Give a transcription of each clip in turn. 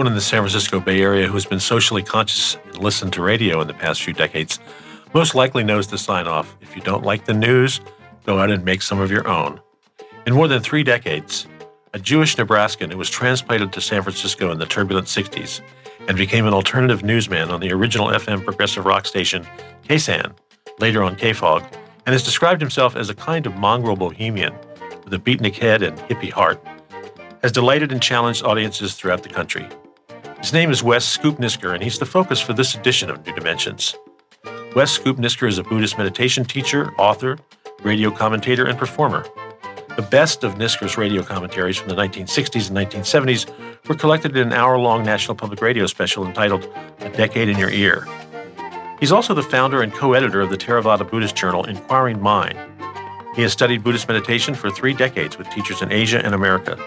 Anyone in the San Francisco Bay Area who has been socially conscious and listened to radio in the past few decades most likely knows the sign off if you don't like the news, go out and make some of your own. In more than three decades, a Jewish Nebraskan who was transplanted to San Francisco in the turbulent 60s and became an alternative newsman on the original FM progressive rock station KSAN, later on KFOG, and has described himself as a kind of mongrel bohemian with a beatnik head and hippie heart has delighted and challenged audiences throughout the country. His name is Wes Scoop Nisker, and he's the focus for this edition of New Dimensions. Wes Scoop Nisker is a Buddhist meditation teacher, author, radio commentator, and performer. The best of Nisker's radio commentaries from the 1960s and 1970s were collected in an hour long National Public Radio special entitled A Decade in Your Ear. He's also the founder and co editor of the Theravada Buddhist journal Inquiring Mind. He has studied Buddhist meditation for three decades with teachers in Asia and America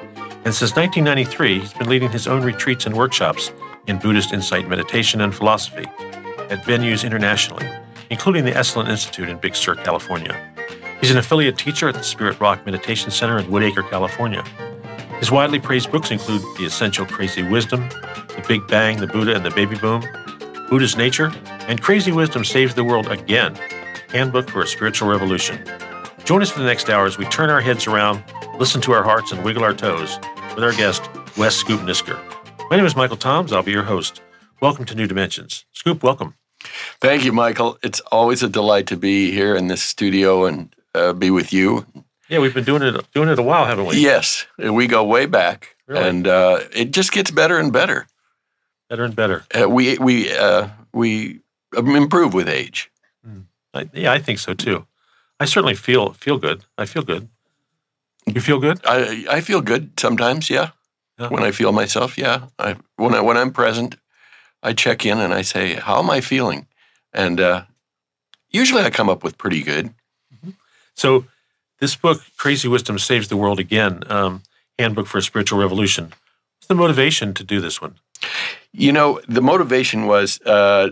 and since 1993, he's been leading his own retreats and workshops in Buddhist insight meditation and philosophy at venues internationally, including the Esalen Institute in Big Sur, California. He's an affiliate teacher at the Spirit Rock Meditation Center in Woodacre, California. His widely praised books include The Essential Crazy Wisdom, The Big Bang, The Buddha and the Baby Boom, Buddha's Nature, and Crazy Wisdom Saves the World Again, Handbook for a Spiritual Revolution. Join us for the next hour as we turn our heads around, listen to our hearts, and wiggle our toes with our guest, Wes Scoop Nisker. My name is Michael Toms. I'll be your host. Welcome to New Dimensions. Scoop, welcome. Thank you, Michael. It's always a delight to be here in this studio and uh, be with you. Yeah, we've been doing it doing it a while, haven't we? Yes, we go way back, Really? and uh, it just gets better and better. Better and better. Uh, we we uh, we improve with age. I, yeah, I think so too. I certainly feel feel good. I feel good. You feel good? I I feel good sometimes. Yeah, Yeah. when I feel myself. Yeah, I when I when I'm present, I check in and I say, "How am I feeling?" And uh, usually I come up with pretty good. So, this book, Crazy Wisdom Saves the World Again, um, Handbook for a Spiritual Revolution. What's the motivation to do this one? You know, the motivation was uh,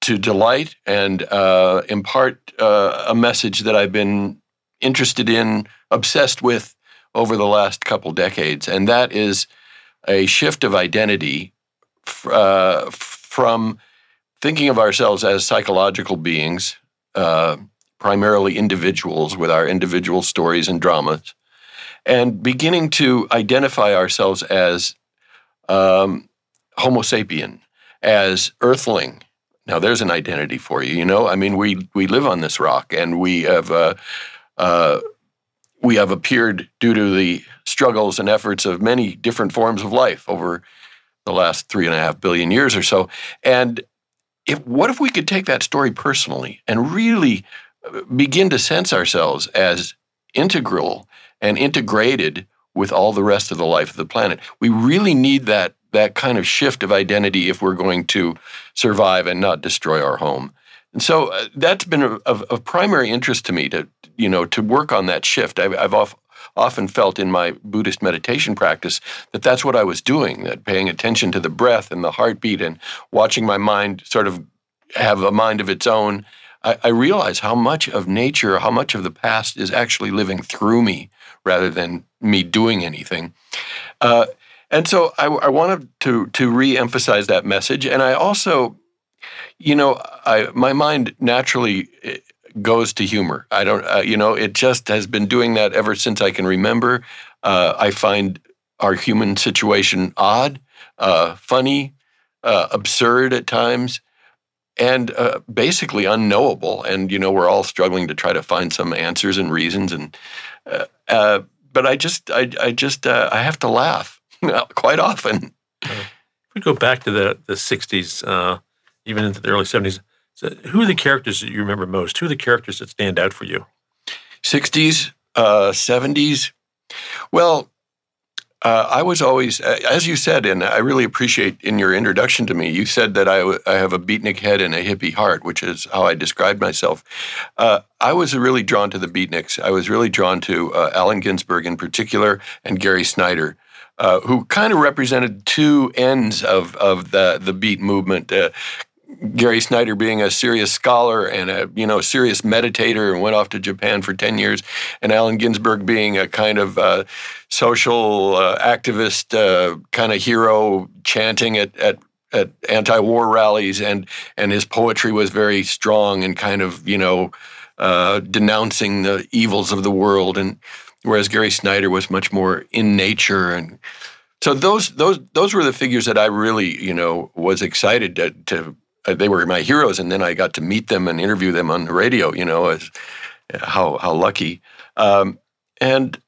to delight and uh, impart uh, a message that I've been interested in, obsessed with over the last couple decades, and that is a shift of identity uh, from thinking of ourselves as psychological beings, uh, primarily individuals with our individual stories and dramas, and beginning to identify ourselves as um, Homo sapien, as Earthling. Now, there's an identity for you. You know, I mean, we we live on this rock, and we have uh, uh, we have appeared due to the struggles and efforts of many different forms of life over the last three and a half billion years or so. And if what if we could take that story personally and really uh, begin to sense ourselves as integral and integrated with all the rest of the life of the planet? We really need that that kind of shift of identity if we're going to survive and not destroy our home. So uh, that's been of, of, primary interest to me to you know to work on that shift. I've, I've of, often felt in my Buddhist meditation practice that that's what I was doing. That paying attention to the breath and the heartbeat and watching my mind sort of have a mind of its own. I, I realize how much of nature, how much of the past is actually living through me rather than me doing anything. Uh, and so I, I wanted to to re-emphasize that message, and I also, you know, I my mind naturally eh, goes to humor. I don't, uh, you know, it just has been doing that ever since I can remember. Uh, I find our human situation odd, uh, funny, uh, absurd at times, and uh, basically unknowable. And you know, we're all struggling to try to find some answers and reasons. And uh, but I just, I, I just, I have to laugh quite often. If we go back to the the '60s, even into the early '70s so who are the characters that you remember most? Who are the characters that stand out for you? 60s, uh, 70s. Well, uh, I was always, as you said, and I really appreciate in your introduction to me, you said that I, have a beatnik head and a hippie heart, which is how I described myself. Uh, I was really drawn to the beatniks. I was really drawn to uh, Allen Ginsberg in particular and Gary Snyder. Uh, who kind of represented two ends of, of the, the beat movement. Gary Snyder being a serious scholar and a you know serious meditator and went off to Japan for ten years, and Allen Ginsberg being a kind of uh, social uh, activist uh, kind of hero, chanting at, at at anti-war rallies, and and his poetry was very strong and kind of you know uh, denouncing the evils of the world, and whereas Gary Snyder was much more in nature and. So those those those were the figures that I really you know was excited to, to they were my heroes, and then I got to meet them and interview them on the radio. You know, as how how lucky. Um, and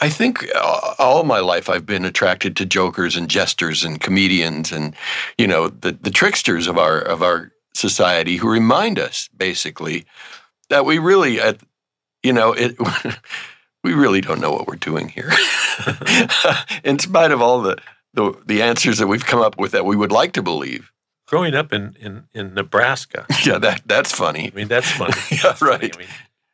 I think uh, all my life I've been attracted to jokers and jesters and comedians and you know the the tricksters of our of our society who remind us basically that we really at you know it we really don't know what we're doing here in spite of all the, the the answers that we've come up with that we would like to believe growing up in, in, in Nebraska. Yeah, that that's funny. I mean, that's funny. yeah, that's right. Funny. I mean,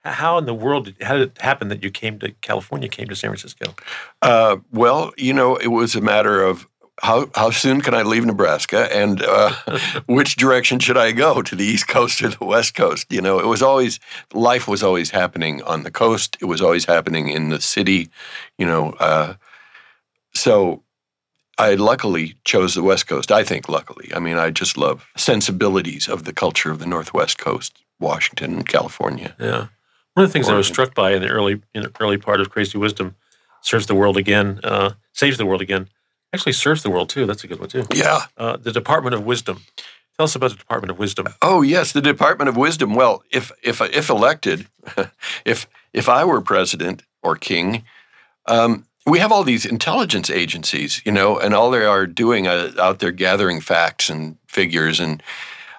how in the world did, how did it happen that you came to California, came to San Francisco? Uh, well, you know, it was a matter of how how soon can I leave Nebraska and uh, which direction should I go to the East Coast or the West Coast? You know, it was always life was always happening on the coast. It was always happening in the city. You know, uh, so I luckily chose the West Coast. I think luckily. I mean, I just love sensibilities of the culture of the Northwest Coast, Washington and California. Yeah. One of the things Oregon. I was struck by in the early in the early part of Crazy Wisdom, serves the world again, uh, saves the world again. Actually, serves the world too. That's a good one too. Yeah. Uh, the Department of Wisdom. Tell us about the Department of Wisdom. Oh yes, the Department of Wisdom. Well, if if if elected, if if I were president or king, um, we have all these intelligence agencies, you know, and all they are doing uh, out there gathering facts and figures and.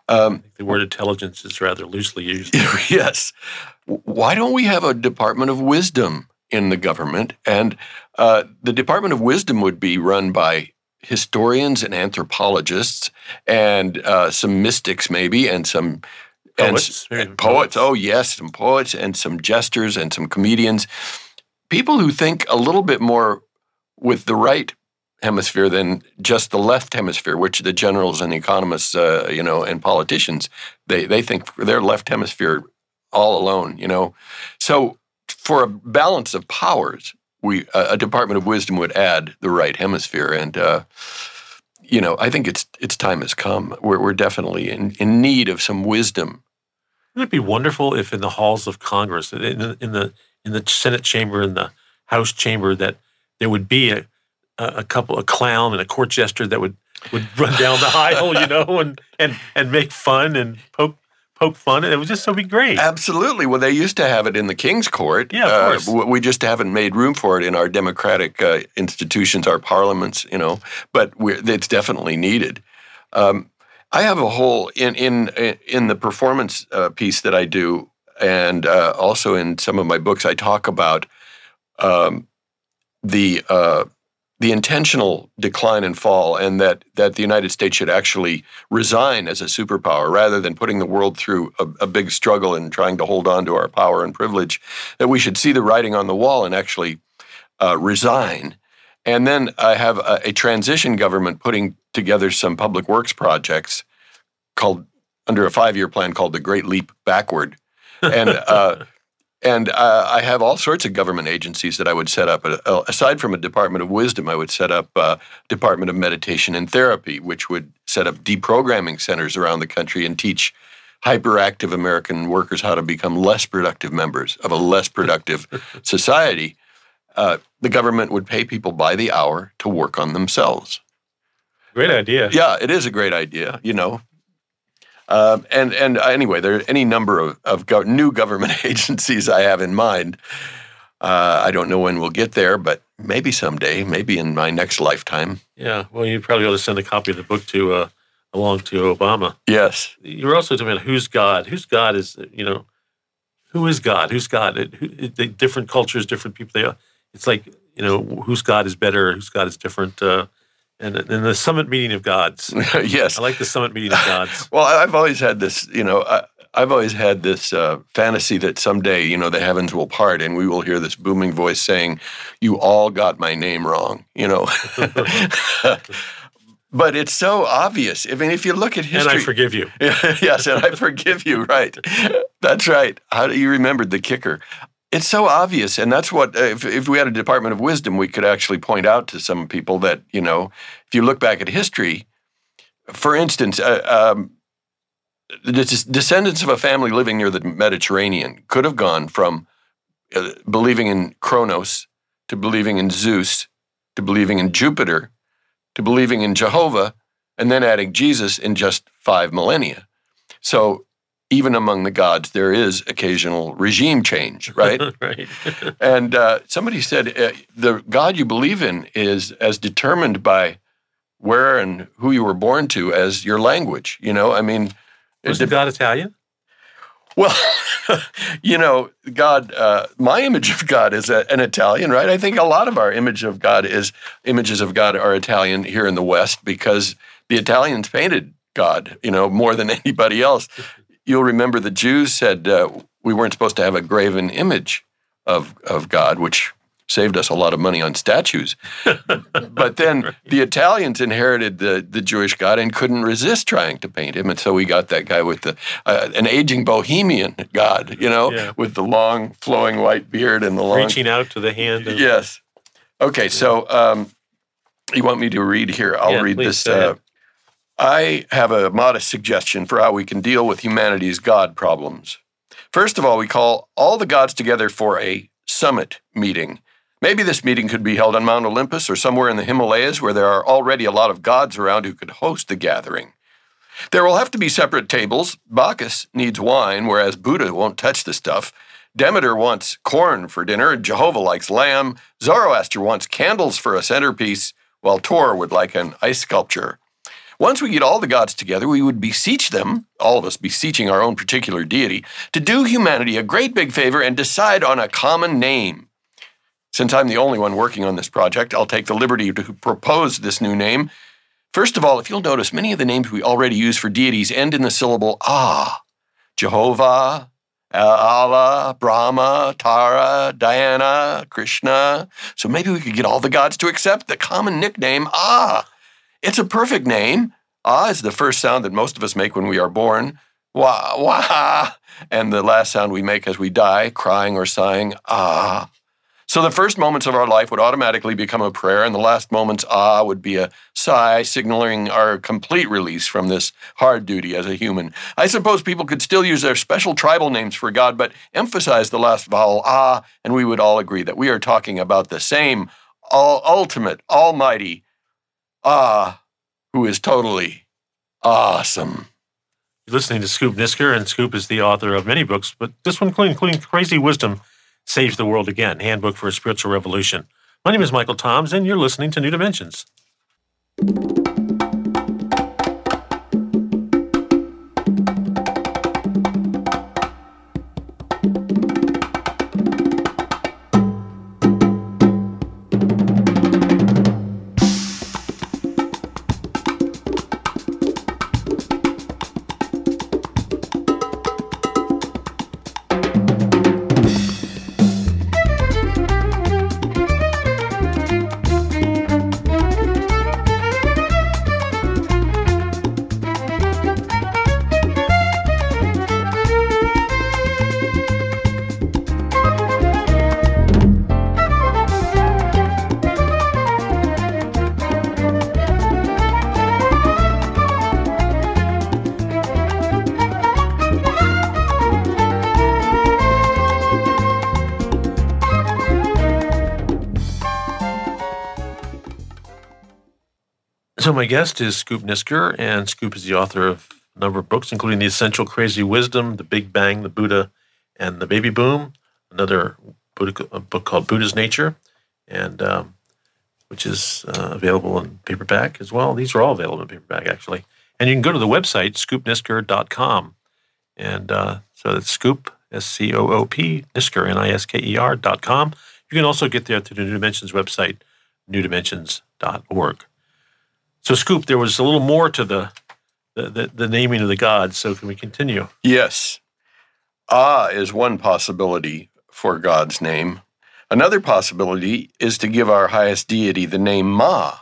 Um, the word intelligence is rather loosely used. yes. Why don't we have a Department of Wisdom in the government? And uh, the Department of Wisdom would be run by historians and anthropologists and uh, some mystics, maybe, and some poets. And, and poets. Oh, yes, some poets and some jesters and some comedians people who think a little bit more with the right hemisphere than just the left hemisphere, which the generals and economists, uh, you know, and politicians, they they think their left hemisphere all alone, you know. So for a balance of powers, we a Department of Wisdom would add the right hemisphere, and uh, you know, I think it's its time has come. We're we're definitely in in need of some wisdom. Wouldn't it be wonderful if in the halls of Congress, in in the in the Senate chamber and the House chamber that there would be a, a couple, a clown and a court jester that would, would run down the aisle, you know, and, and, and make fun and poke poke fun. And it would just so be great. Absolutely. Well, they used to have it in the King's Court. Yeah, of course. Uh, we just haven't made room for it in our democratic uh, institutions, our parliaments, you know, but it's definitely needed. Um, I have a whole in in in the performance uh, piece that I do and uh, also in some of my books, I talk about um, the uh, the intentional decline and fall, and that that the United States should actually resign as a superpower rather than putting the world through a, a big struggle and trying to hold on to our power and privilege. That we should see the writing on the wall and actually uh, resign. And then I have a, a transition government putting together some public works projects called under a five year plan called the Great Leap Backward and uh, and uh, I have all sorts of government agencies that I would set up. Uh, aside from a Department of Wisdom, I would set up a uh, Department of Meditation and Therapy, which would set up deprogramming centers around the country and teach hyperactive American workers how to become less productive members of a less productive society, uh, the government would pay people by the hour to work on themselves. Great idea. Yeah, it is a great idea. You know, um, and and anyway, there are any number of, of go- new government agencies I have in mind. Uh, I don't know when we'll get there, but maybe someday, maybe in my next lifetime. Yeah. Well, you probably ought to send a copy of the book to uh, along to Obama. Yes. You're also talking about who's God. Who's God is you know, who is God? Who's God? It, who, it, different cultures, different people. They are. It's like you know, who's God is better? who's God is different? Uh, and, and the summit meeting of gods. yes. I like the summit meeting of gods. well, I've always had this, you know, I, I've always had this uh, fantasy that someday, you know, the heavens will part and we will hear this booming voice saying, "You all got my name wrong," you know. but it's so obvious. I mean, if you look at history, and I forgive you. yes, and I forgive you. Right, that's right. How do you remembered the kicker? It's so obvious, and that's what if, if we had a Department of Wisdom, we could actually point out to some people that you know, if you look back at history, for instance, uh, um, the descendants of a family living near the Mediterranean could have gone from uh, believing in Kronos to believing in Zeus to believing in Jupiter to believing in Jehovah and then adding Jesus in just five millennia. So even among the gods, there is occasional regime change, right? right. and uh, somebody said uh, the God you believe in is as determined by where and who you were born to as your language. You know, I mean, was the God Italian? Well, you know, God, uh, my image of God is a, an Italian, right? I think a lot of our image of God is images of God are Italian here in the West because the Italians painted God, you know, more than anybody else you'll remember the Jews said uh, we weren't supposed to have a graven image of, of God, which saved us a lot of money on statues. but then the Italians inherited the, the Jewish God and couldn't resist trying to paint him. And so we got that guy with the uh, an aging bohemian God, you know, yeah. with the long flowing white beard and the long. Reaching out to the hand. Of, yes. Okay, so um, you want me to read here? I'll yeah, read this. Uh, I have a modest suggestion for how we can deal with humanity's God problems. First of all, we call all the gods together for a summit meeting. Maybe this meeting could be held on Mount Olympus or somewhere in the Himalayas where there are already a lot of gods around who could host the gathering. There will have to be separate tables. Bacchus needs wine, whereas Buddha won't touch the stuff. Demeter wants corn for dinner, Jehovah likes lamb, Zoroaster wants candles for a centerpiece, while Thor would like an ice sculpture. Once we get all the gods together, we would beseech them, all of us beseeching our own particular deity, to do humanity a great big favor and decide on a common name. Since I'm the only one working on this project, I'll take the liberty to propose this new name. First of all, if you'll notice, many of the names we already use for deities end in the syllable ah. Jehovah, Allah, Brahma, Tara, Diana, Krishna. So maybe we could get all the gods to accept the common nickname Ah. It's a perfect name. Ah is the first sound that most of us make when we are born. Wah, wah. And the last sound we make as we die, crying or sighing, ah. So the first moments of our life would automatically become a prayer, and the last moments, ah, would be a sigh, signaling our complete release from this hard duty as a human. I suppose people could still use their special tribal names for God, but emphasize the last vowel, ah, and we would all agree that we are talking about the same all, ultimate, almighty, Ah, who is totally awesome. You're listening to Scoop Nisker, and Scoop is the author of many books, but this one, including Crazy Wisdom, Saves the World Again Handbook for a Spiritual Revolution. My name is Michael Toms, and you're listening to New Dimensions. So my guest is Scoop Nisker, and Scoop is the author of a number of books, including The Essential Crazy Wisdom, The Big Bang, The Buddha, and The Baby Boom. Another book called Buddha's Nature, and um, which is uh, available in paperback as well. These are all available in paperback, actually. And you can go to the website, scoopnisker.com. And uh, so it's Scoop, S C O O P, Nisker, N I S K E R dot com. You can also get there through the New Dimensions website, newdimensions.org. So, Scoop, there was a little more to the, the, the, the naming of the gods. So, can we continue? Yes. Ah is one possibility for God's name. Another possibility is to give our highest deity the name Ma,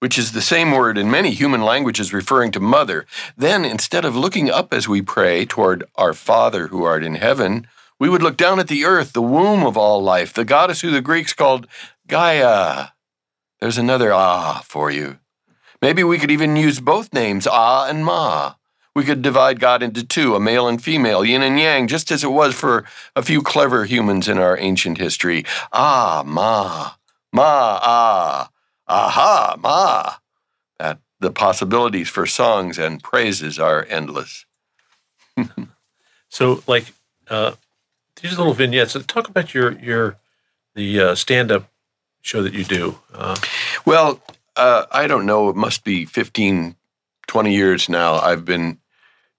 which is the same word in many human languages referring to mother. Then, instead of looking up as we pray toward our Father who art in heaven, we would look down at the earth, the womb of all life, the goddess who the Greeks called Gaia. There's another Ah for you. Maybe we could even use both names, Ah and Ma. We could divide God into two, a male and female, yin and yang, just as it was for a few clever humans in our ancient history. Ah, Ma, Ma, ah, aha, Ma. That the possibilities for songs and praises are endless. so, like uh, these little vignettes. Talk about your your the uh, stand up show that you do. Uh, well, uh, I don't know. It must be 15, 20 years now. I've been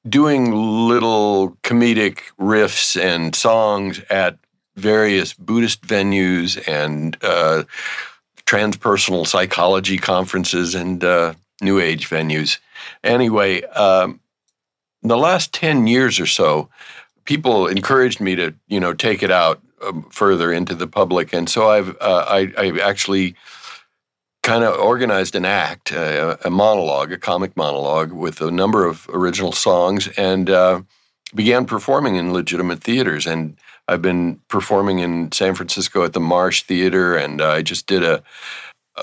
doing little comedic riffs and songs at various Buddhist venues and uh, transpersonal psychology conferences and uh, New Age venues. Anyway, um, the last 10 years or so, people encouraged me to, you know, take it out um, further into the public. And so I've, uh, I, I actually kind of organized an act, uh, a monologue, a comic monologue with a number of original songs, and uh, began performing in legitimate theaters. And I've been performing in San Francisco at the Marsh Theater, and I just did a,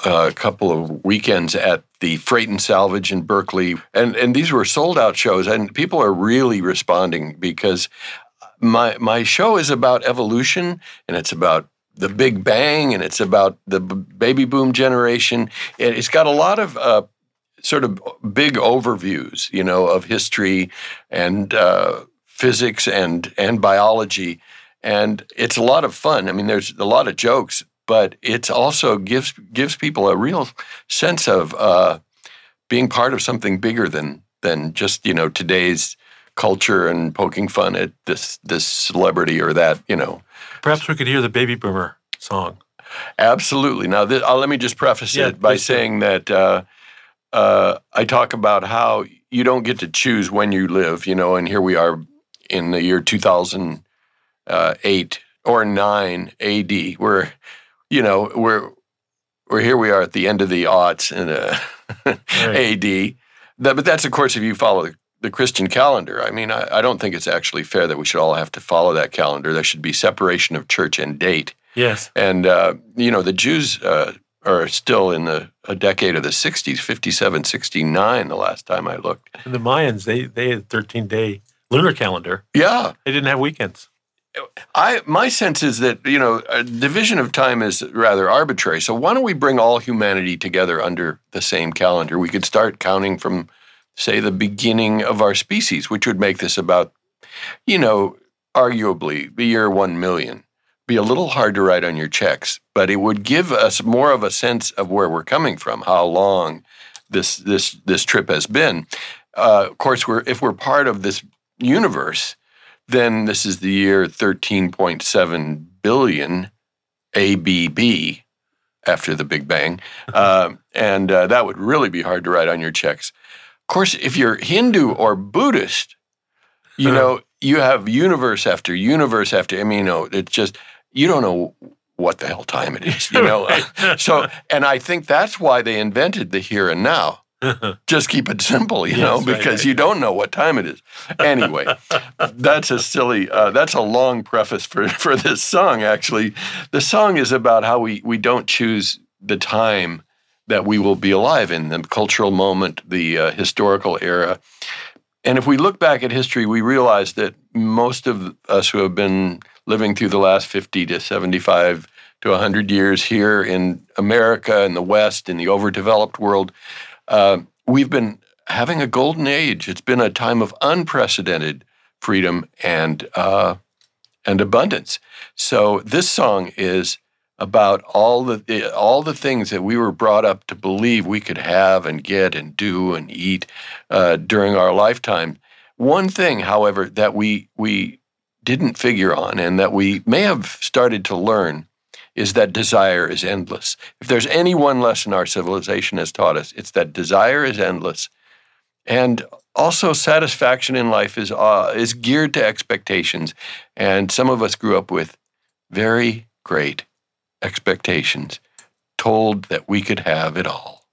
a couple of weekends at the Freight and Salvage in Berkeley, and and these were sold out shows, and people are really responding because my my show is about evolution and it's about the Big Bang and it's about the baby boom generation. It's got a lot of uh, sort of big overviews, you know, of history and uh, physics and and biology, and it's a lot of fun. I mean, there's a lot of jokes, but it also gives gives people a real sense of uh, being part of something bigger than than just you know today's culture and poking fun at this this celebrity or that you know Perhaps we could hear the Baby Boomer song. Absolutely. Now, this, uh, let me just preface yeah, it by saying that uh, uh, I talk about how you don't get to choose when you live, you know, and here we are in the year 2008 uh, or 9 AD. We're, you know, we're, we're here we are at the end of the aughts in uh, right. AD. That, but that's, of course, if you follow the the Christian calendar. I mean, I, I, don't think it's actually fair that we should all have to follow that calendar. There should be separation of church and date. Yes. And, uh, you know, the Jews uh, are still in the a decade of the 60s, 57, 69, the last time I looked. And the Mayans, they, they had 13 day lunar calendar. Yeah. They didn't have weekends. I my sense is that you know division of time is rather arbitrary. So why don't we bring all humanity together under the same calendar? We could start counting from say, the beginning of our species, which would make this about, you know, arguably the year 1 million. Be a little hard to write on your checks, but it would give us more of a sense of where we're coming from, how long this this this trip has been. Uh, of course, we're if we're part of this universe, then this is the year 13.7 billion ABB after the Big Bang, uh, and uh, that would really be hard to write on your checks. Of course, if you're Hindu or Buddhist, you know, you have universe after universe after, I mean, you know, it's just, you don't know what the hell time it is, you know? so, and I think that's why they invented the here and now. just keep it simple, you yes, know, because right, right. you don't know what time it is. Anyway, that's a silly, uh, that's a long preface for, for this song, actually. The song is about how we, we don't choose the time that we will be alive in the cultural moment, the uh, historical era. And if we look back at history, we realize that most of us who have been living through the last 50 to 75 to 100 years here in America, in the West, in the overdeveloped world, uh, we've been having a golden age. It's been a time of unprecedented freedom and uh, and abundance. So this song is about all the all the things that we were brought up to believe we could have and get and do and eat uh, during our lifetime. One thing, however, that we we didn't figure on and that we may have started to learn is that desire is endless. If there's any one lesson our civilization has taught us, it's that desire is endless. And also satisfaction in life is uh, is geared to expectations. And some of us grew up with very great expectations, told that we could have it all.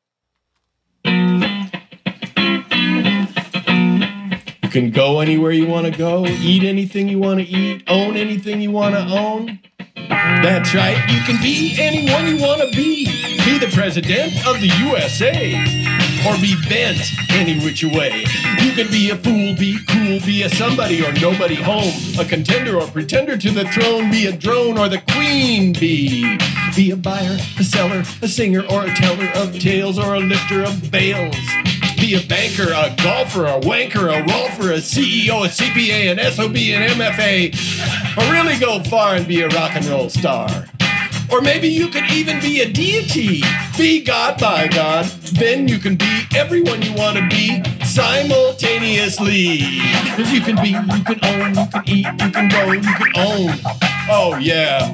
You can go anywhere you want to go, eat anything you want to eat, own anything you want to own. That's right, you can be anyone you want to be. Be the president of the USA, or be bent any which way. You can be a fool, be cool, be a somebody or nobody home, a contender or pretender to the throne, be a drone or the queen bee. Be a buyer, a seller, a singer or a teller of tales or a lifter of bales be a banker, a golfer, a wanker, a rolfer, a CEO, a CPA, an SOB, an MFA, or really go far and be a rock and roll star. Or maybe you could even be a deity. Be God by God. Then you can be everyone you want to be simultaneously. Because you can be, you can own, you can eat, you can go, you can own. Oh, yeah.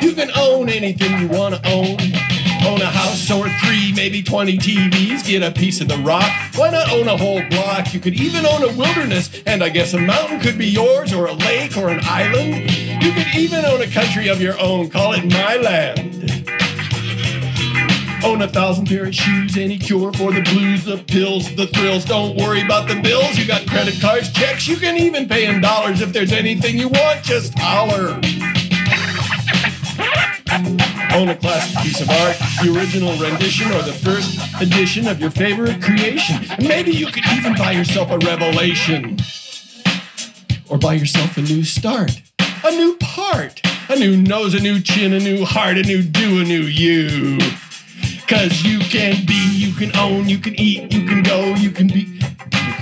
You can own anything you want to own. Own a house or three, maybe 20 TVs, get a piece of the rock. Why not own a whole block? You could even own a wilderness, and I guess a mountain could be yours, or a lake, or an island. You could even own a country of your own, call it my land. Own a thousand pair of shoes, any cure for the blues, the pills, the thrills. Don't worry about the bills. You got credit cards, checks. You can even pay in dollars. If there's anything you want, just holler own a classic piece of art, the original rendition or the first edition of your favorite creation. And maybe you could even buy yourself a revelation. Or buy yourself a new start, a new part, a new nose, a new chin, a new heart, a new do, a new you. Cause you can be, you can own, you can eat, you can go, you can be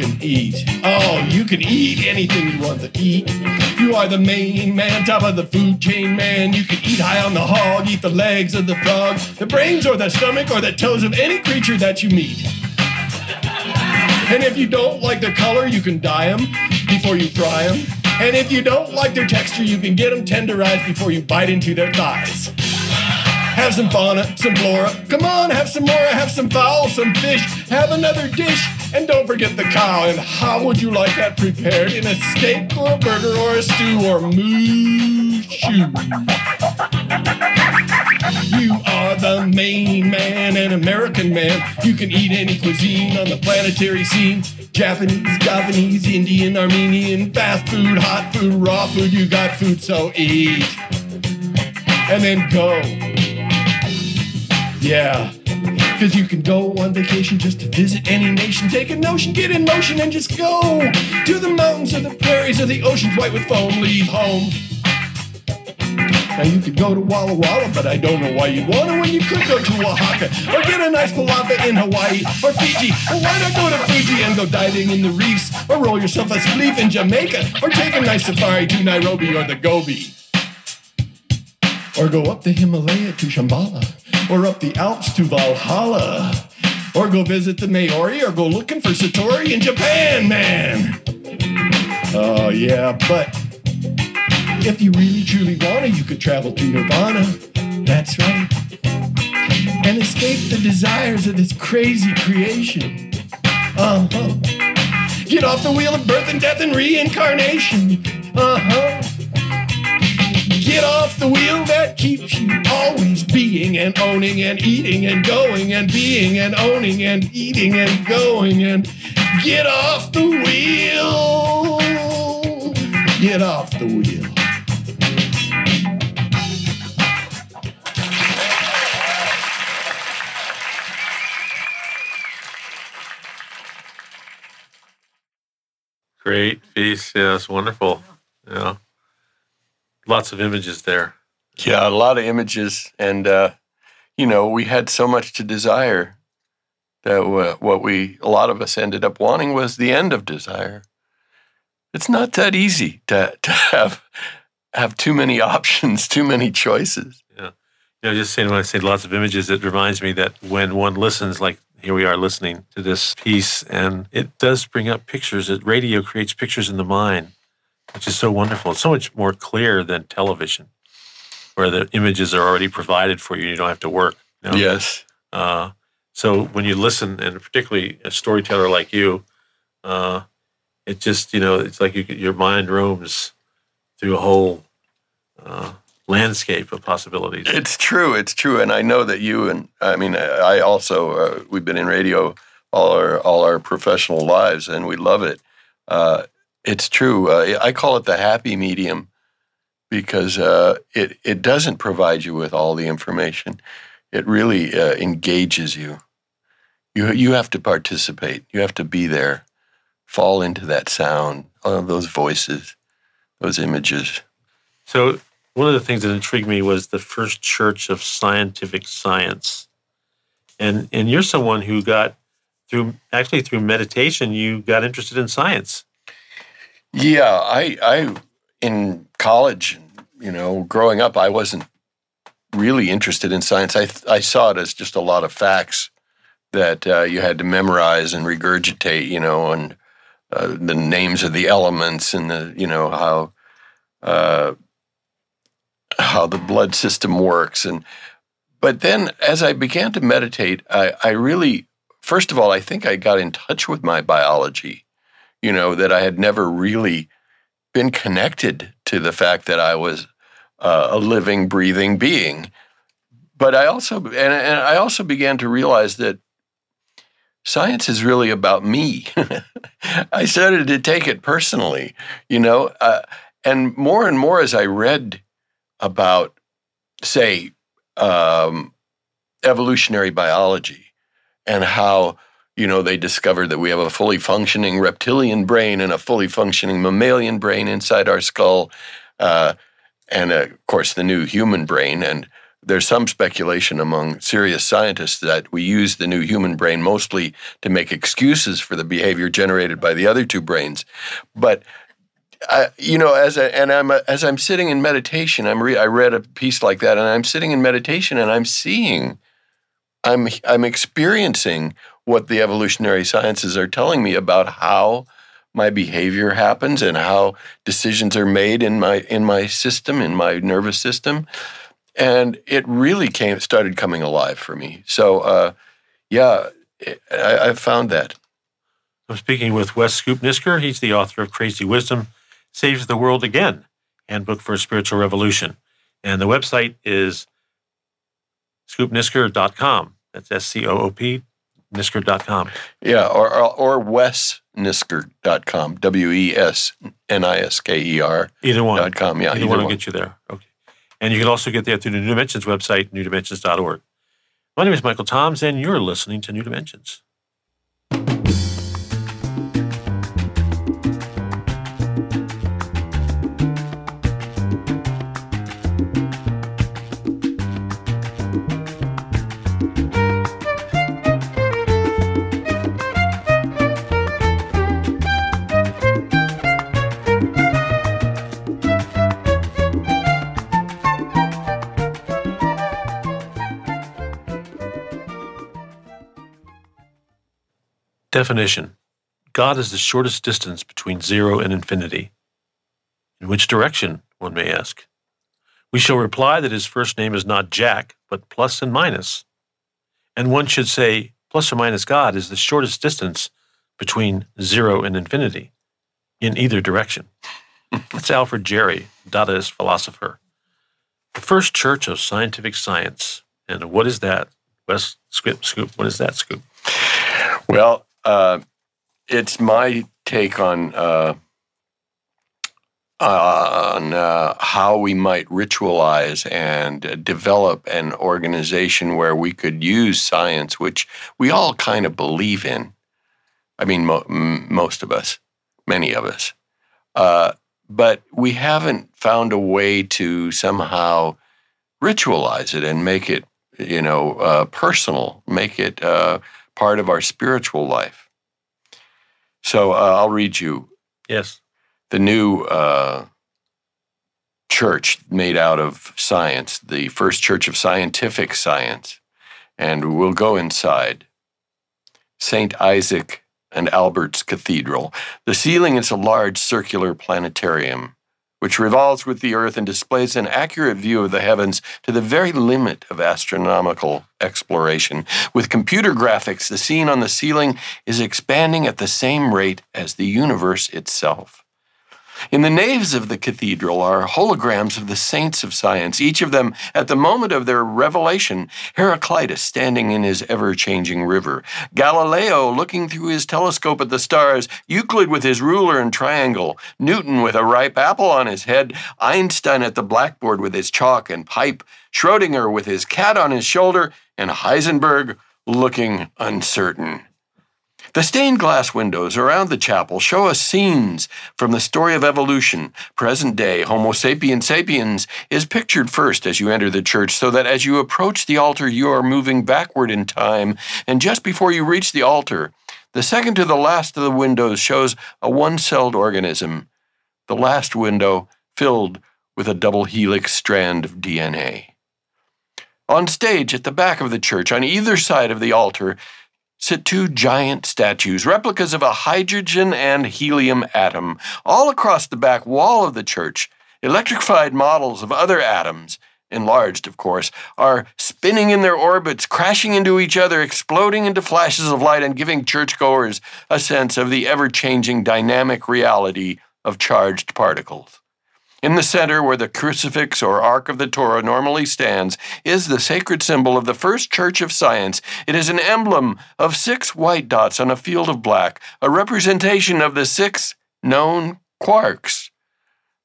can eat. Oh, you can eat anything you want to eat. You are the main man, top of the food chain, man. You can eat high on the hog, eat the legs of the frog, the brains or the stomach or the toes of any creature that you meet. And if you don't like their color, you can dye them before you fry them. And if you don't like their texture, you can get them tenderized before you bite into their thighs. Have some fauna, some flora. Come on, have some more, have some fowl, some fish. Have another dish. And don't forget the cow. And how would you like that prepared? In a steak or a burger or a stew or mooshu? You are the main man, an American man. You can eat any cuisine on the planetary scene. Japanese, Japanese, Indian, Armenian, fast food, hot food, raw food. You got food, so eat. And then go. Yeah. Cause you can go on vacation just to visit any nation. Take a notion, get in motion, and just go to the mountains or the prairies or the oceans white with foam. Leave home. Now you could go to Walla Walla, but I don't know why you'd want to when you could go to Oaxaca or get a nice palapa in Hawaii or Fiji. Or why not go to Fuji and go diving in the reefs or roll yourself a spleef in Jamaica or take a nice safari to Nairobi or the Gobi. Or go up the Himalaya to Shambhala or up the Alps to Valhalla, or go visit the Maori, or go looking for Satori in Japan, man. Oh, yeah, but if you really truly want to, you could travel to Nirvana. That's right. And escape the desires of this crazy creation. Uh huh. Get off the wheel of birth and death and reincarnation. Uh huh. Get off the wheel that keeps you always being and owning and eating and going and being and owning and eating and going and get off the wheel. Get off the wheel. Great piece. Yeah, it's wonderful. Yeah. Lots of images there. Yeah, a lot of images. And, uh, you know, we had so much to desire. that what we a lot of us ended up wanting was the end of desire. It's not that easy to to have have too many options, too many choices. Yeah, you know, just saying when I say lots of images, it reminds me that when one listens, like here we are listening to this piece, and it does bring up pictures. It radio creates pictures in the mind, which is so wonderful. It's so much more clear than television, where the images are already provided for you. You don't have to work. You know? Yes. Uh, so when you listen, and particularly a storyteller like you, uh, it just you know it's like you, your mind roams through a whole uh, landscape of possibilities. It's true. It's true, and I know that you and I mean I also uh, we've been in radio all our all our professional lives, and we love it. It's true. Uh, I call it the happy medium because uh, it it doesn't provide you with all the information. It really uh, engages you. You you have to participate. You have to be there, fall into that sound, all those voices, those images. So one of the things that intrigued me was the first church of scientific science. And and you're someone who got through actually through meditation you got interested in science. Yeah, I I in college, you know, growing up I wasn't really interested in science. I I saw it as just a lot of facts that uh, you had to memorize and regurgitate, you know, and uh, the names of the elements and the you know how uh, how the blood system works and but then as i began to meditate I, I really first of all i think i got in touch with my biology you know that i had never really been connected to the fact that i was uh, a living breathing being. But i also and, and i also began to realize that science is really about me. I started to take it personally you know uh, and more and more as i read about, say, um, evolutionary biology and how you know they discovered that we have a fully functioning reptilian brain and a fully functioning mammalian brain inside our skull, uh, and uh, of course the new human brain. And there's some speculation among serious scientists that we use the new human brain mostly to make excuses for the behavior generated by the other two brains, but I, you know, as I, and I'm as I'm sitting in meditation, I'm re, I read a piece like that, and I'm sitting in meditation, and I'm seeing, I'm I'm experiencing what the evolutionary sciences are telling me about how my behavior happens and how decisions are made in my in my system, in my nervous system, and it really came started coming alive for me. So, uh, yeah, I, I found that. I'm speaking with Wes Scoop Nisker. He's the author of Crazy Wisdom Saves the World Again Handbook for a Spiritual Revolution. And the website is scoopnisker.com. That's S C O O P, nisker.com. Yeah, or, or, or wesnisker.com, W E S N I S K E R. Either one. Dot com. Yeah, either, either one will get you there. Okay. And you can also get there through the New Dimensions website, newdimensions.org. My name is Michael Toms, and you're listening to New Dimensions. Definition God is the shortest distance between zero and infinity. In which direction, one may ask? We shall reply that his first name is not Jack, but plus and minus. And one should say, plus or minus God is the shortest distance between zero and infinity, in either direction. That's Alfred Jarry, Dadaist philosopher. The first church of scientific science. And what is that? Wes Scoop, Scoop, what is that, Scoop? Well, uh, it's my take on uh, on uh, how we might ritualize and develop an organization where we could use science, which we all kind of believe in. I mean, mo- most of us, many of us, uh, but we haven't found a way to somehow ritualize it and make it, you know, uh, personal, make it uh, part of our spiritual life. So uh, I'll read you Yes. the new uh, church made out of science, the first church of scientific science. And we'll go inside. St. Isaac and Albert's Cathedral. The ceiling is a large circular planetarium which revolves with the Earth and displays an accurate view of the heavens to the very limit of astronomical exploration. With computer graphics, the scene on the ceiling is expanding at the same rate as the universe itself. In the naves of the cathedral are holograms of the saints of science, each of them at the moment of their revelation. Heraclitus standing in his ever changing river, Galileo looking through his telescope at the stars, Euclid with his ruler and triangle, Newton with a ripe apple on his head, Einstein at the blackboard with his chalk and pipe, Schrodinger with his cat on his shoulder, and Heisenberg looking uncertain. The stained glass windows around the chapel show us scenes from the story of evolution. Present day Homo sapiens sapiens is pictured first as you enter the church, so that as you approach the altar, you are moving backward in time. And just before you reach the altar, the second to the last of the windows shows a one celled organism, the last window filled with a double helix strand of DNA. On stage at the back of the church, on either side of the altar, sit two giant statues, replicas of a hydrogen and helium atom. All across the back wall of the church, electrified models of other atoms, enlarged, of course, are spinning in their orbits, crashing into each other, exploding into flashes of light, and giving churchgoers a sense of the ever changing dynamic reality of charged particles. In the center, where the crucifix or Ark of the Torah normally stands, is the sacred symbol of the first church of science. It is an emblem of six white dots on a field of black, a representation of the six known quarks,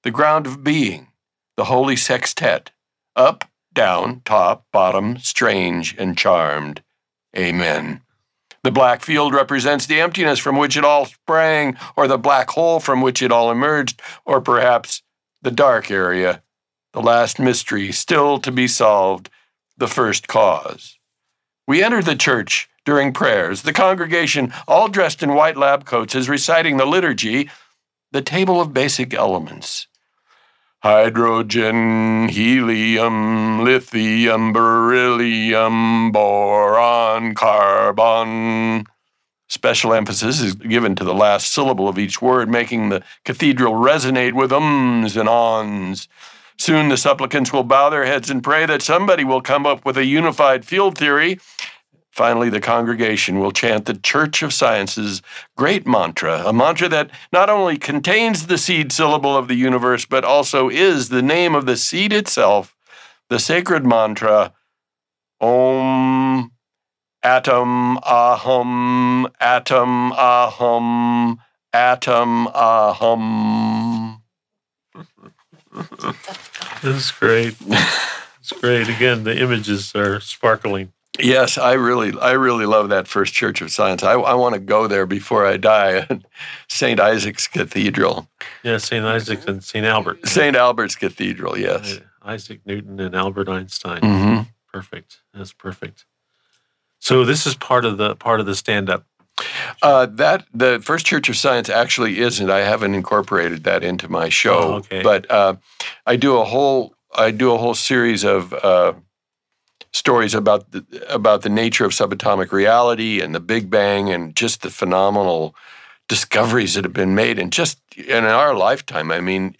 the ground of being, the holy sextet up, down, top, bottom, strange, and charmed. Amen. The black field represents the emptiness from which it all sprang, or the black hole from which it all emerged, or perhaps the dark area, the last mystery still to be solved, the first cause. We enter the church during prayers. The congregation, all dressed in white lab coats, is reciting the liturgy, the table of basic elements hydrogen, helium, lithium, beryllium, boron, carbon. Special emphasis is given to the last syllable of each word, making the cathedral resonate with ums and ons. Soon the supplicants will bow their heads and pray that somebody will come up with a unified field theory. Finally, the congregation will chant the Church of Science's great mantra, a mantra that not only contains the seed syllable of the universe, but also is the name of the seed itself, the sacred mantra Om Atom Ahum, Atom Ahum, Atom Ahum. This is great. It's great. Again, the images are sparkling. Yes, I really, I really love that First Church of Science. I, I want to go there before I die. St. Isaac's Cathedral, Yeah, St. Isaac and St. Albert. St. Albert's Cathedral. Yes. Isaac Newton and Albert Einstein. Mm-hmm. Perfect. That's perfect. So this is part of the part of the stand up. Uh, that the First Church of Science actually isn't. I haven't incorporated that into my show, Oh, okay. but uh, I do a whole I do a whole series of uh, stories about the about the nature of subatomic reality and the Big Bang and just the phenomenal discoveries that have been made and just in our lifetime. I mean,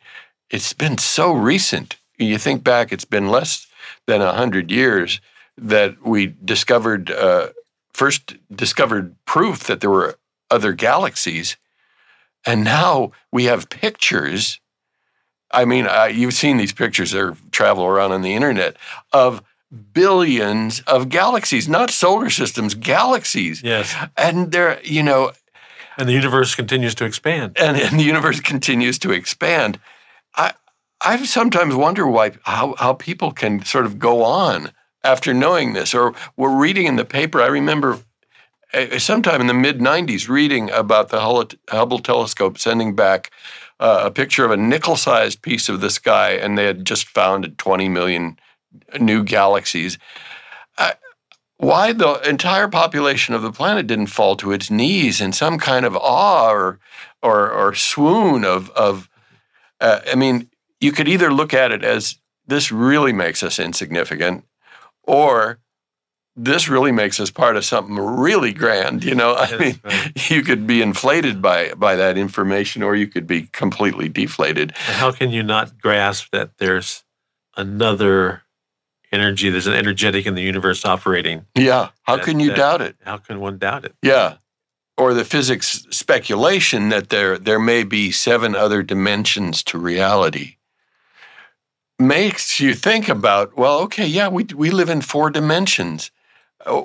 it's been so recent. You think back, it's been less than a hundred years that we discovered uh, first discovered proof that there were other galaxies, and now we have pictures. I mean, uh, you've seen these pictures that travel around on the internet of billions of galaxies, not solar systems, galaxies, Yes. and they're you know And the universe continues to expand. and, and the universe continues to expand. I I sometimes wonder why how how people can sort of go on after knowing this, or we're reading in the paper. I remember uh, sometime in the mid '90s reading about the Hubble- telescope sending back uh, a picture of a nickel-sized piece of the sky, and they had just found 20 million new galaxies. Why the entire population of the planet didn't fall to its knees in some kind of awe or or, or swoon of of uh, I mean, you could either look at it as this really makes us insignificant, or this really makes us part of something really grand. You know, I mean, right. you could be inflated by by that information, or you could be completely deflated. How can you not grasp that there's another energy? There's an energetic in the universe operating. Yeah. How that, can you that, doubt it? How can one doubt it? Yeah. Or the physics speculation that there there may be seven other dimensions to reality makes you think about well okay yeah we we live in four dimensions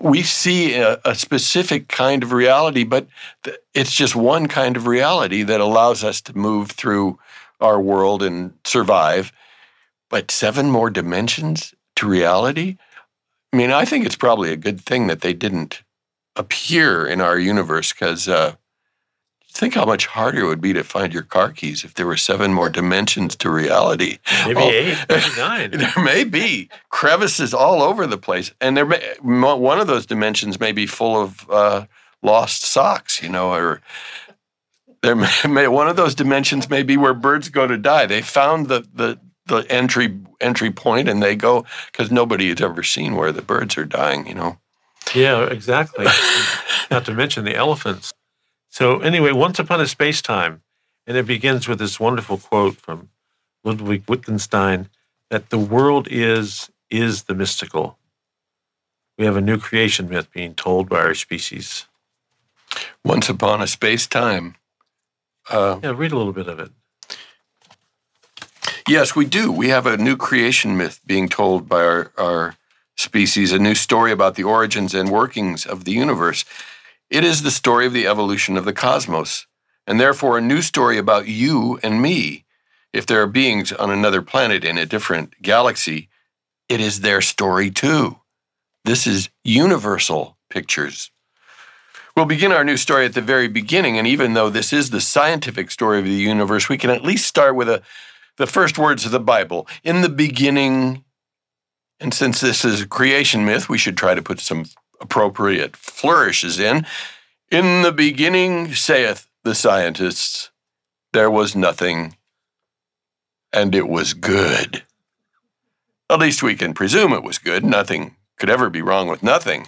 we see a, a, specific kind of reality, but th- it's just one kind of reality that allows us to move through our world and survive. But seven more dimensions to reality? I mean, I think it's probably a good thing that they didn't appear in our universe because uh, Think how much harder it would be to find your car keys if there were seven more dimensions to reality. Maybe oh, eight, maybe nine. there may be crevices all over the place, and there may, one of those dimensions may be full of uh, lost socks, you know, or there may, may, one of those dimensions may be where birds go to die. They found the the the entry entry point, and they go because nobody has ever seen where the birds are dying. You know. Yeah, exactly. Not to mention the elephants. So, anyway, Once Upon a Space Time, and it begins with this wonderful quote from Ludwig Wittgenstein that the world is is the mystical. We have a new creation myth being told by our species. Once upon a space time. Uh, yeah, read a little bit of it. Yes, we do. We have a new creation myth being told by our, our species, a new story about the origins and workings of the universe. It is the story of the evolution of the cosmos, and therefore a new story about you and me. If there are beings on another planet in a different galaxy, it is their story too. This is universal pictures. We'll begin our new story at the very beginning, and even though this is the scientific story of the universe, we can at least start with a, the first words of the Bible. In the beginning, and since this is a creation myth, we should try to put some appropriate flourishes in. In the beginning, saith the scientists, there was nothing, and it was good. At least we can presume it was good. Nothing could ever be wrong with nothing.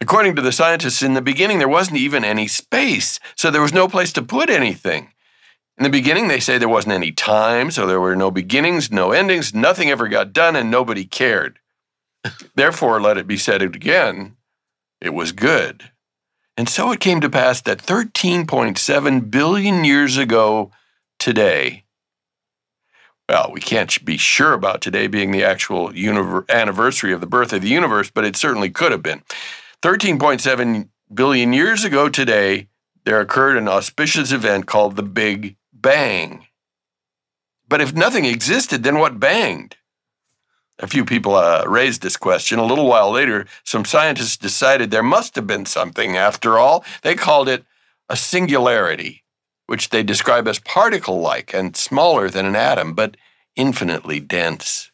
According to the scientists, in the beginning, there wasn't even any space, so there was no place to put anything. In the beginning, they say there wasn't any time, so there were no beginnings, no endings, nothing ever got done, and nobody cared. Therefore, let it be said again it was good. And so it came to pass that 13.7 billion years ago today, well, we can't be sure about today being the actual univer- anniversary of the birth of the universe, but it certainly could have been. 13.7 billion years ago today, there occurred an auspicious event called the Big Bang. But if nothing existed, then what banged? A few people uh, raised this question. A little while later, some scientists decided there must have been something after all. They called it a singularity, which they describe as particle like and smaller than an atom, but infinitely dense.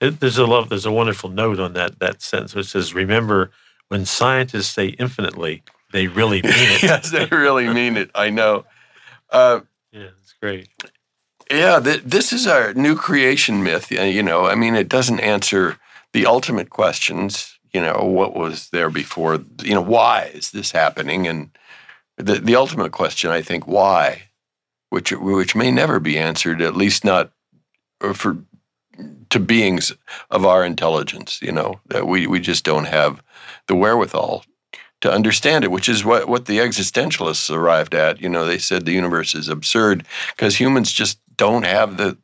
There's a love, there's a wonderful note on that, that sentence which says, Remember, when scientists say infinitely, they really mean it. yes, they really mean it. I know. Uh, yeah, it's great. Yeah, th- this is our new creation myth. You know, I mean, it doesn't answer the ultimate questions. You know, what was there before? You know, why is this happening? And the the ultimate question, I think, why, which which may never be answered, at least not uh, for to beings of our intelligence. You know, that we we just don't have the wherewithal to understand it, which is what, what the existentialists arrived at. You know, they said the universe is absurd because humans just don't have the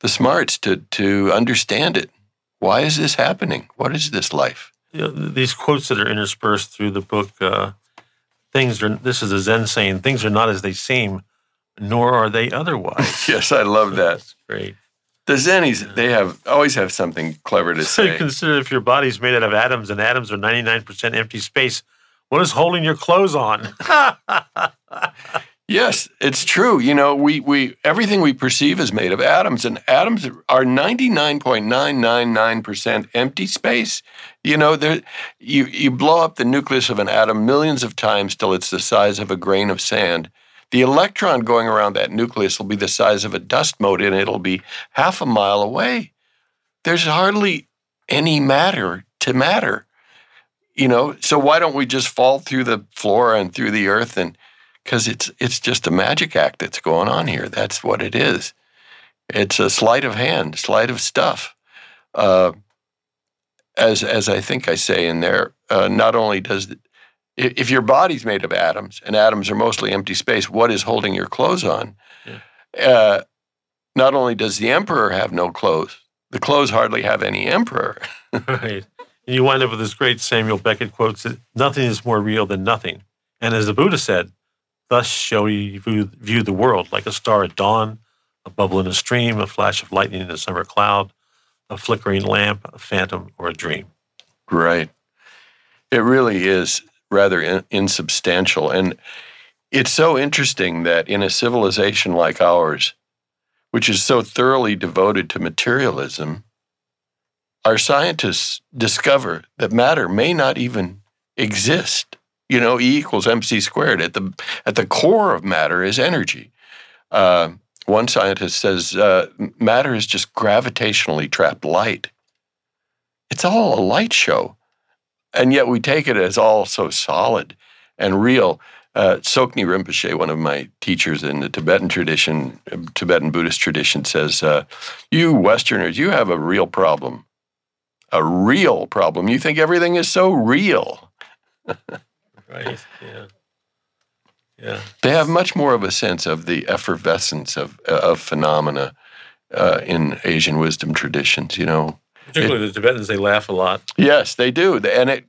the smarts to to understand it. Why is this happening? What is this life? You know, these quotes that are interspersed through the book, uh, things are. This is a Zen saying: "Things are not as they seem, nor are they otherwise." yes, I love that. That's great. The Zennies, they have always have something clever to so say. Consider if your body's made out of atoms and atoms are 99% empty space, what is holding your clothes on? Yes, it's true. You know, we we everything we perceive is made of atoms, and atoms are ninety nine point nine nine nine percent empty space. You know, there you you blow up the nucleus of an atom millions of times till it's the size of a grain of sand. The electron going around that nucleus will be the size of a dust mote, and it'll be half a mile away. There's hardly any matter to matter. You know, so why don't we just fall through the floor and through the earth and because it's it's just a magic act that's going on here. That's what it is. It's a sleight of hand, sleight of stuff. Uh, as as I think I say in there, uh, not only does the, if your body's made of atoms and atoms are mostly empty space, what is holding your clothes on? Yeah. Uh, not only does the emperor have no clothes, the clothes hardly have any emperor. right. And you wind up with this great Samuel Beckett quote that nothing is more real than nothing. And as the Buddha said, Thus shall ye view the world like a star at dawn, a bubble in a stream, a flash of lightning in a summer cloud, a flickering lamp, a phantom, or a dream. Right. It really is rather in, insubstantial. And it's so interesting that in a civilization like ours, which is so thoroughly devoted to materialism, our scientists discover that matter may not even exist you know, E equals mc squared. At the at the core of matter is energy. Uh, one scientist says uh, matter is just gravitationally trapped light. It's all a light show, and yet we take it as all so solid and real. Uh, Tsoknyi Rinpoche, one of my teachers in the Tibetan tradition, Tibetan Buddhist tradition, says, uh, "You Westerners, you have a real problem. A real problem. You think everything is so real." Right. Yeah. Yeah. They have much more of a sense of the effervescence of of phenomena uh, in Asian wisdom traditions. You know, particularly it, the Tibetans, they laugh a lot. Yes, they do, and it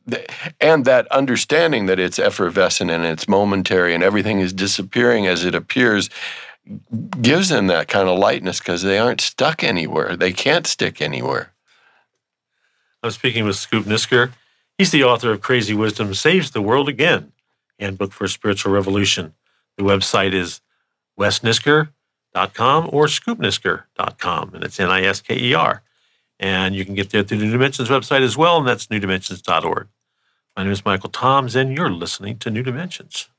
and that understanding that it's effervescent and it's momentary and everything is disappearing as it appears gives them that kind of lightness because they aren't stuck anywhere. They can't stick anywhere. I'm speaking with Scoop Nisker. He's the author of Crazy Wisdom Saves the World Again, Handbook for Spiritual Revolution. The website is wesnisker.com or scoopnisker.com, and it's N I S K E R. And you can get there through the New Dimensions website as well, and that's newdimensions.org. My name is Michael Toms, and you're listening to New Dimensions.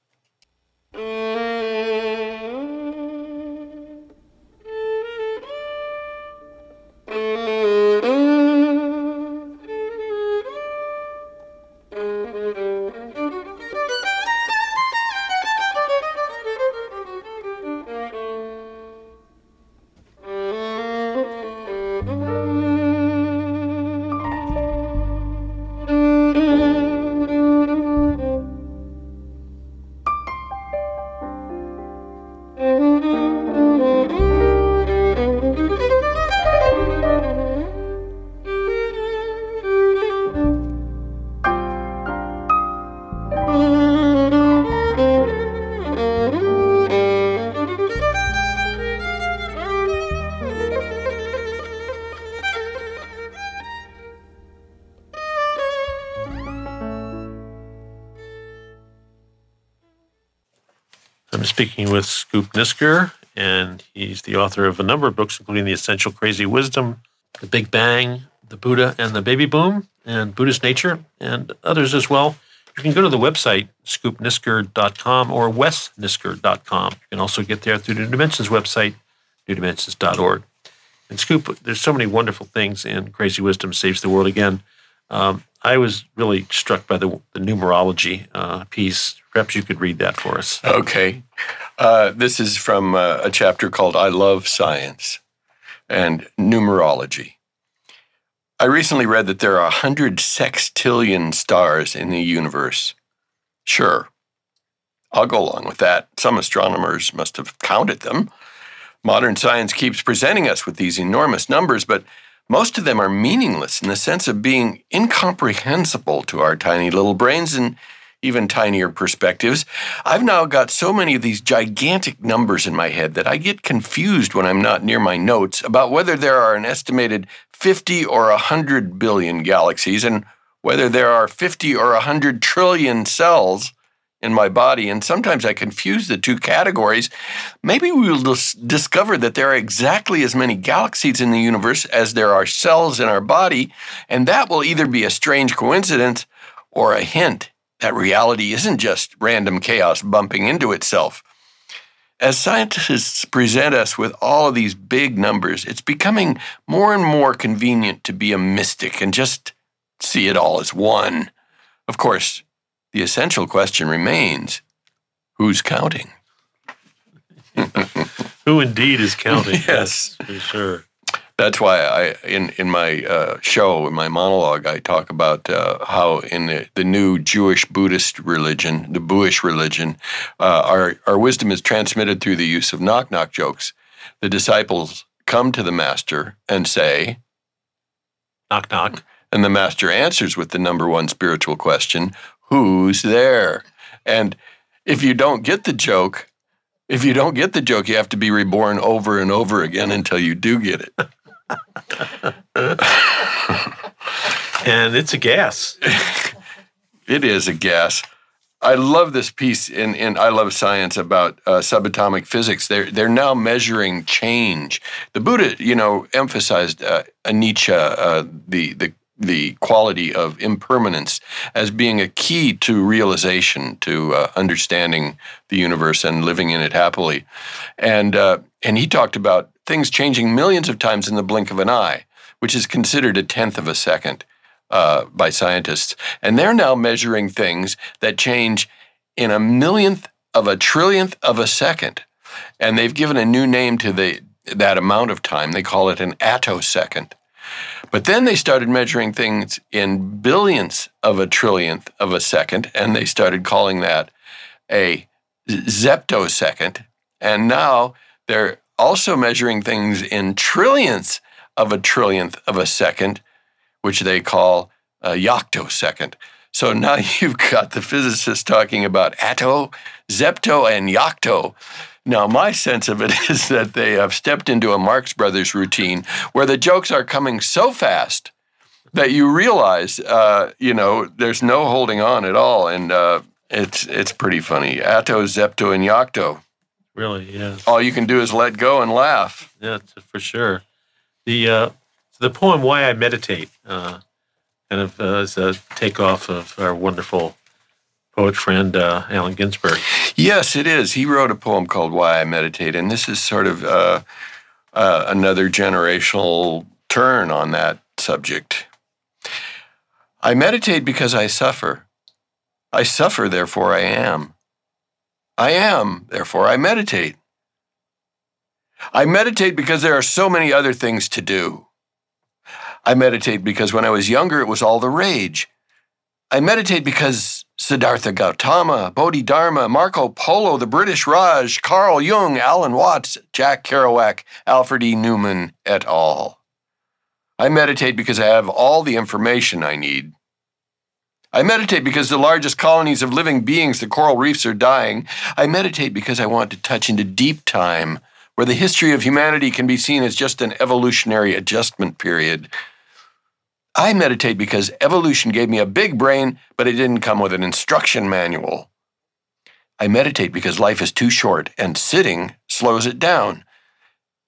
Scoop Nisker, and he's the author of a number of books, including The Essential Crazy Wisdom, The Big Bang, The Buddha and the Baby Boom, and Buddha's Nature, and others as well. You can go to the website, scoopnisker.com or wesnisker.com. You can also get there through the Dimensions website, newdimensions.org. And Scoop, there's so many wonderful things in Crazy Wisdom Saves the World Again. Um, I was really struck by the, the numerology uh, piece. Perhaps you could read that for us. Okay. Uh, this is from uh, a chapter called I Love Science and Numerology. I recently read that there are 100 sextillion stars in the universe. Sure, I'll go along with that. Some astronomers must have counted them. Modern science keeps presenting us with these enormous numbers, but most of them are meaningless in the sense of being incomprehensible to our tiny little brains and even tinier perspectives. I've now got so many of these gigantic numbers in my head that I get confused when I'm not near my notes about whether there are an estimated 50 or 100 billion galaxies and whether there are 50 or 100 trillion cells in my body. And sometimes I confuse the two categories. Maybe we will dis- discover that there are exactly as many galaxies in the universe as there are cells in our body. And that will either be a strange coincidence or a hint that reality isn't just random chaos bumping into itself. As scientists present us with all of these big numbers, it's becoming more and more convenient to be a mystic and just see it all as one. Of course, the essential question remains who's counting? Who indeed is counting? Yes. for sure. That's why I, in in my uh, show, in my monologue, I talk about uh, how in the, the new Jewish Buddhist religion, the Buddhist religion, uh, our our wisdom is transmitted through the use of knock knock jokes. The disciples come to the master and say, Knock, knock. and the master answers with the number one spiritual question, "Who's there?" And if you don't get the joke, if you don't get the joke, you have to be reborn over and over again until you do get it. And it's a gas. It is a gas. I love this piece in, in I Love Science about uh, subatomic physics. They're they're now measuring change. The Buddha, you know, emphasized uh, anicca, uh, the the the quality of impermanence as being a key to realization, to uh, understanding the universe and living in it happily. And uh, and he talked about things changing millions of times in the blink of an eye, which is considered a tenth of a second uh, by scientists. And they're now measuring things that change in a millionth of a trillionth of a second. And they've given a new name to the that amount of time. They call it an attosecond. But then they started measuring things in billions of a trillionth of a second, and they started calling that a zeptosecond. And now they're also measuring things in trillionths of a trillionth of a second, which they call a yoctosecond. So now you've got the physicists talking about atto, zepto, and yocto. Now, my sense of it is that they have stepped into a Marx Brothers routine where the jokes are coming so fast that you realize, uh, you know, there's no holding on at all, and uh, it's it's pretty funny. Atto, zepto, and yocto. Really, yeah. All you can do is let go and laugh. Yeah, for sure. The uh, the poem "Why I Meditate" uh, kind of uh, is a takeoff of our wonderful poet friend uh, Allen Ginsberg. Yes, it is. He wrote a poem called "Why I Meditate," and this is sort of uh, uh, another generational turn on that subject. I meditate because I suffer. I suffer, therefore I am. I am, therefore I meditate. I meditate because there are so many other things to do. I meditate because when I was younger, it was all the rage. I meditate because Siddhartha Gautama, Bodhidharma, Marco Polo, the British Raj, Carl Jung, Alan Watts, Jack Kerouac, Alfred E. Neuman, et al. I meditate because I have all the information I need. I meditate because the largest colonies of living beings, the coral reefs, are dying. I meditate because I want to touch into deep time, where the history of humanity can be seen as just an evolutionary adjustment period. I meditate because evolution gave me a big brain, but it didn't come with an instruction manual. I meditate because life is too short and sitting slows it down.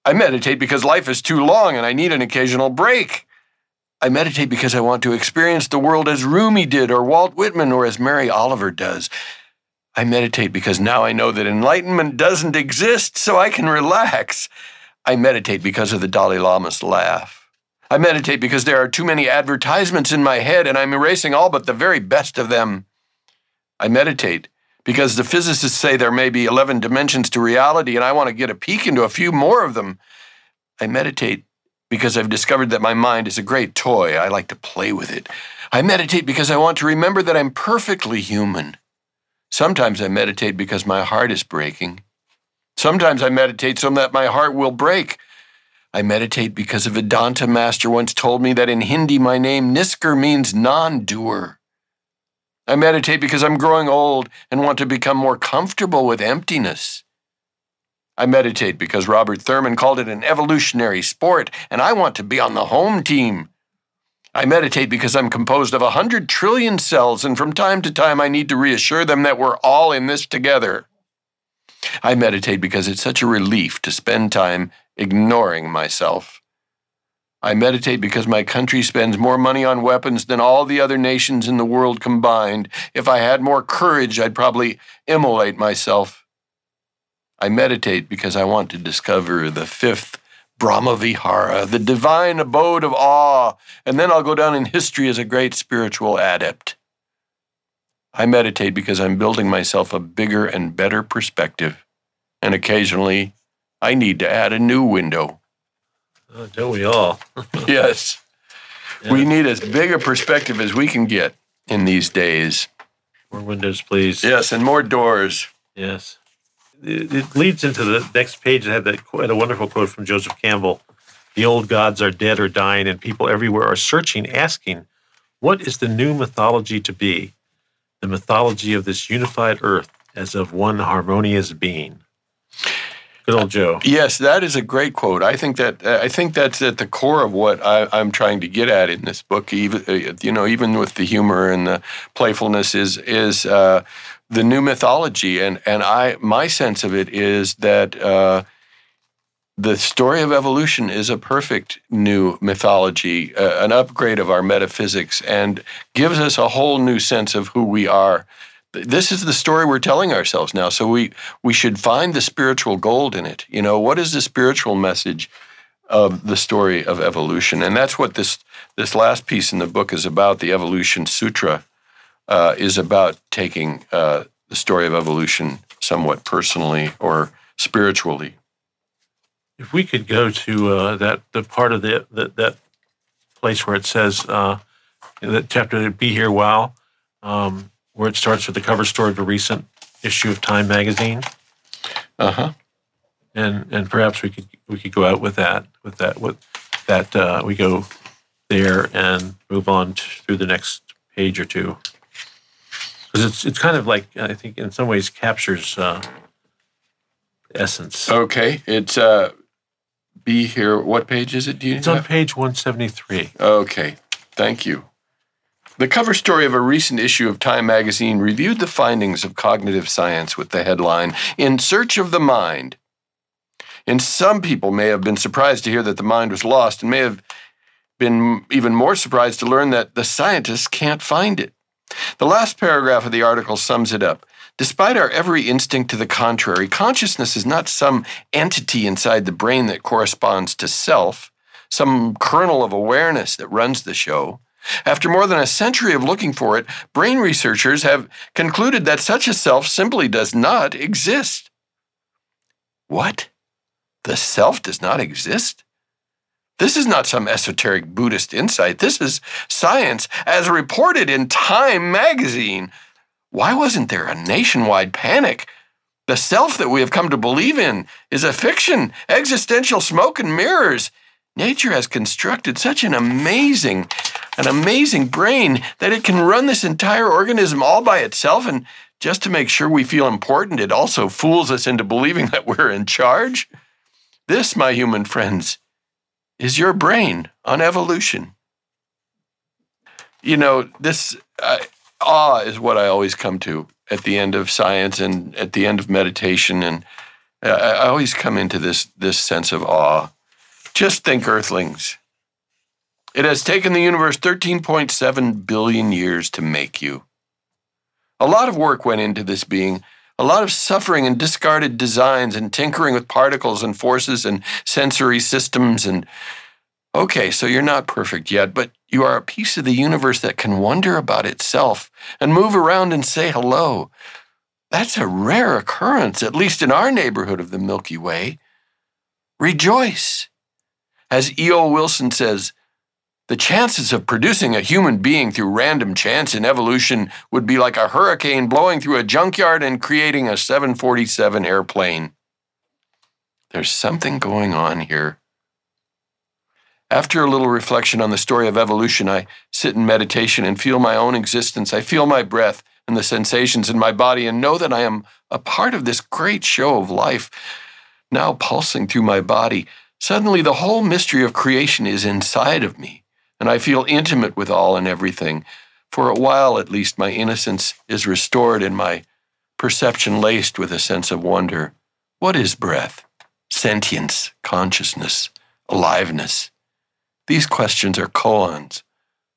I meditate because life is too long and I need an occasional break. I meditate because I want to experience the world as Rumi did, or Walt Whitman, or as Mary Oliver does. I meditate because now I know that enlightenment doesn't exist, so I can relax. I meditate because of the Dalai Lama's laugh. I meditate because there are too many advertisements in my head and I'm erasing all but the very best of them. I meditate because the physicists say there may be 11 dimensions to reality and I want to get a peek into a few more of them. I meditate because I've discovered that my mind is a great toy. I like to play with it. I meditate because I want to remember that I'm perfectly human. Sometimes I meditate because my heart is breaking. Sometimes I meditate so that my heart will break. I meditate because a Vedanta master once told me that in Hindi my name Nisker means non doer. I meditate because I'm growing old and want to become more comfortable with emptiness. I meditate because Robert Thurman called it an evolutionary sport and I want to be on the home team. I meditate because I'm composed of a hundred trillion cells, and from time to time I need to reassure them that we're all in this together. I meditate because it's such a relief to spend time ignoring myself. I meditate because my country spends more money on weapons than all the other nations in the world combined. If I had more courage, I'd probably immolate myself. I meditate because I want to discover the fifth Brahmavihara, the divine abode of awe, and then I'll go down in history as a great spiritual adept. I meditate because I'm building myself a bigger and better perspective, and occasionally I need to add a new window. Oh, don't we all? yes. Yeah. We need as big a perspective as we can get in these days. More windows, please. Yes, and more doors. Yes. It, it leads into the next page that had that quite a wonderful quote from Joseph Campbell. The old gods are dead or dying, and people everywhere are searching, asking, what is the new mythology to be? The mythology of this unified earth as of one harmonious being. Joe. Yes, that is a great quote. I think that I think that's at the core of what I, am trying to get at in this book. Even uh, you know, even with the humor and the playfulness, is is uh, the new mythology, and and I my sense of it is that. Uh, the story of evolution is a perfect new mythology, uh, an upgrade of our metaphysics, and gives us a whole new sense of who we are this is the story we're telling ourselves now. So we we should find the spiritual gold in it. You know, what is the spiritual message of the story of evolution? And that's what this this last piece in the book is about. The Evolution Sutra uh, is about taking uh, the story of evolution somewhat personally or spiritually. If we could go to uh, that the part of the, the, that place where it says uh, that chapter "Be Here Wow." Um, where it starts with the cover story of a recent issue of Time magazine. Uh huh. And and perhaps we could we could go out with that with that with that uh, we go there and move on through the next page or two because it's it's kind of like I think in some ways captures uh, essence. Okay, it's uh, be here. What page is it? Do you? It's have? on page one seventy three. Okay, thank you. The cover story of a recent issue of Time magazine reviewed the findings of cognitive science with the headline, In Search of the Mind. And some people may have been surprised to hear that the mind was lost and may have been even more surprised to learn that the scientists can't find it. The last paragraph of the article sums it up. Despite our every instinct to the contrary, consciousness is not some entity inside the brain that corresponds to self, some kernel of awareness that runs the show. After more than a century of looking for it, brain researchers have concluded that such a self simply does not exist. What? The self does not exist? This is not some esoteric Buddhist insight. This is science as reported in Time magazine. Why wasn't there a nationwide panic? The self that we have come to believe in is a fiction, existential smoke and mirrors. Nature has constructed such an amazing an amazing brain that it can run this entire organism all by itself. And just to make sure we feel important, it also fools us into believing that we're in charge. This, my human friends, is your brain on evolution. You know, this uh, awe is what I always come to at the end of science and at the end of meditation. And uh, I always come into this, this sense of awe. Just think, Earthlings, it has taken the universe 13.7 billion years to make you. A lot of work went into this being, a lot of suffering and discarded designs and tinkering with particles and forces and sensory systems and Okay, so you're not perfect yet, but you are a piece of the universe that can wonder about itself and move around and say hello. That's a rare occurrence, at least in our neighborhood of the Milky Way. Rejoice. As E.O. Wilson says, the chances of producing a human being through random chance in evolution would be like a hurricane blowing through a junkyard and creating a 747 airplane. There's something going on here. After a little reflection on the story of evolution, I sit in meditation and feel my own existence. I feel my breath and the sensations in my body and know that I am a part of this great show of life now pulsing through my body. Suddenly, the whole mystery of creation is inside of me and I feel intimate with all and everything. For a while, at least, my innocence is restored and my perception laced with a sense of wonder. What is breath? Sentience, consciousness, aliveness? These questions are koans,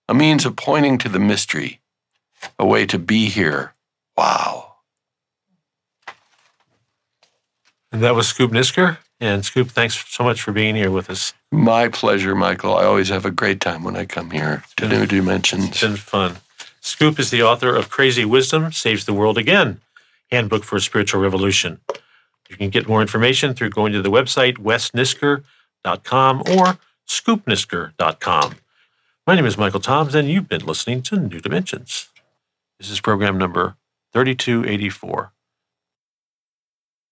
a means of pointing to the mystery, a way to be here. Wow. And that was Scoop Nisker. And Scoop, thanks so much for being here with us. My pleasure, Michael. I always have a great time when I come here to New Dimensions. It's been fun. Scoop is the author of Crazy Wisdom Saves the World Again Handbook for a Spiritual Revolution. You can get more information through going to the website wesnisker.com or scoopnisker.com. My name is Michael Toms, and you've been listening to New Dimensions. This is program number 3284.